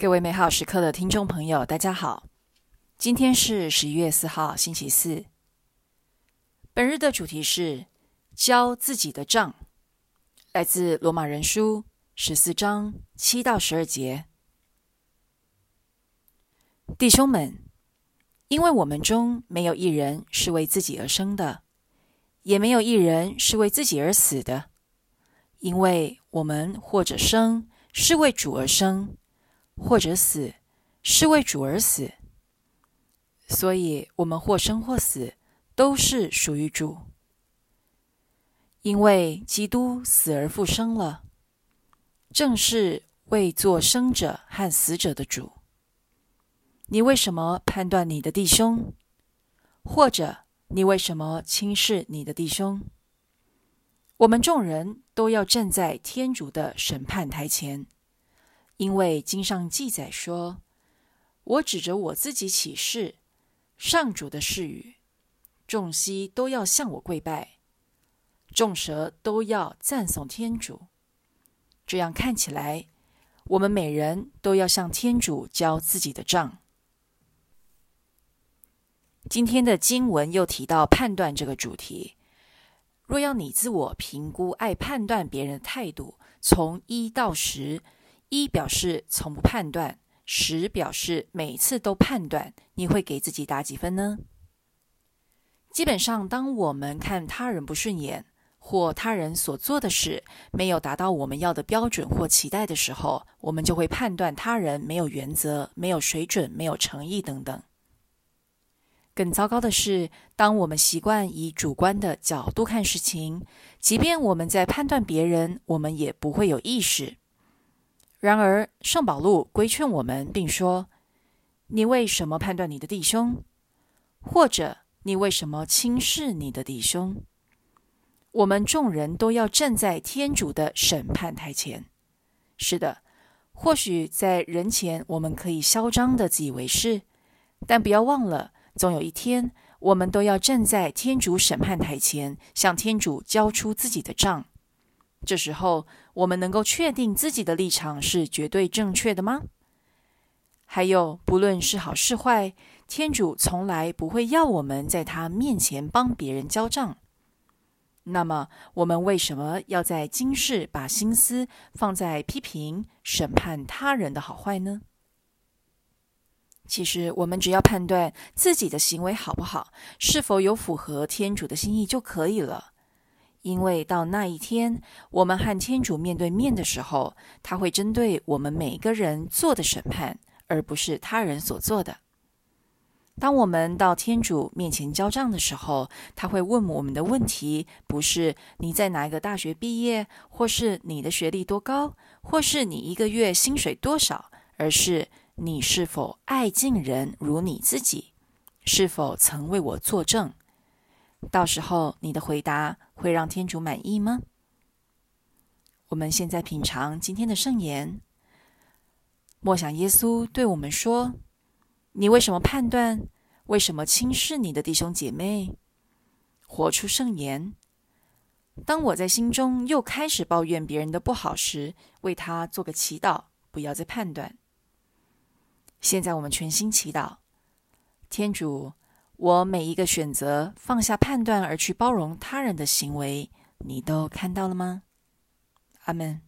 各位美好时刻的听众朋友，大家好。今天是十一月四号，星期四。本日的主题是交自己的账，来自罗马人书十四章七到十二节。弟兄们，因为我们中没有一人是为自己而生的，也没有一人是为自己而死的，因为我们或者生是为主而生。或者死，是为主而死，所以我们或生或死，都是属于主。因为基督死而复生了，正是为做生者和死者的主。你为什么判断你的弟兄？或者你为什么轻视你的弟兄？我们众人都要站在天主的审判台前。因为经上记载说：“我指着我自己起誓，上主的誓语，众西都要向我跪拜，众蛇都要赞颂天主。”这样看起来，我们每人都要向天主交自己的账。今天的经文又提到判断这个主题。若要你自我评估爱判断别人的态度，从一到十。一表示从不判断，十表示每次都判断。你会给自己打几分呢？基本上，当我们看他人不顺眼，或他人所做的事没有达到我们要的标准或期待的时候，我们就会判断他人没有原则、没有水准、没有诚意等等。更糟糕的是，当我们习惯以主观的角度看事情，即便我们在判断别人，我们也不会有意识。然而，圣保禄规劝我们，并说：“你为什么判断你的弟兄？或者你为什么轻视你的弟兄？”我们众人都要站在天主的审判台前。是的，或许在人前我们可以嚣张的自以为是，但不要忘了，总有一天我们都要站在天主审判台前，向天主交出自己的账。这时候，我们能够确定自己的立场是绝对正确的吗？还有，不论是好是坏，天主从来不会要我们在他面前帮别人交账。那么，我们为什么要在今世把心思放在批评、审判他人的好坏呢？其实，我们只要判断自己的行为好不好，是否有符合天主的心意就可以了。因为到那一天，我们和天主面对面的时候，他会针对我们每个人做的审判，而不是他人所做的。当我们到天主面前交账的时候，他会问我们的问题，不是你在哪一个大学毕业，或是你的学历多高，或是你一个月薪水多少，而是你是否爱敬人如你自己，是否曾为我作证。到时候你的回答会让天主满意吗？我们现在品尝今天的圣言，默想耶稣对我们说：“你为什么判断？为什么轻视你的弟兄姐妹？活出圣言。当我在心中又开始抱怨别人的不好时，为他做个祈祷，不要再判断。现在我们全心祈祷，天主。”我每一个选择放下判断而去包容他人的行为，你都看到了吗？阿门。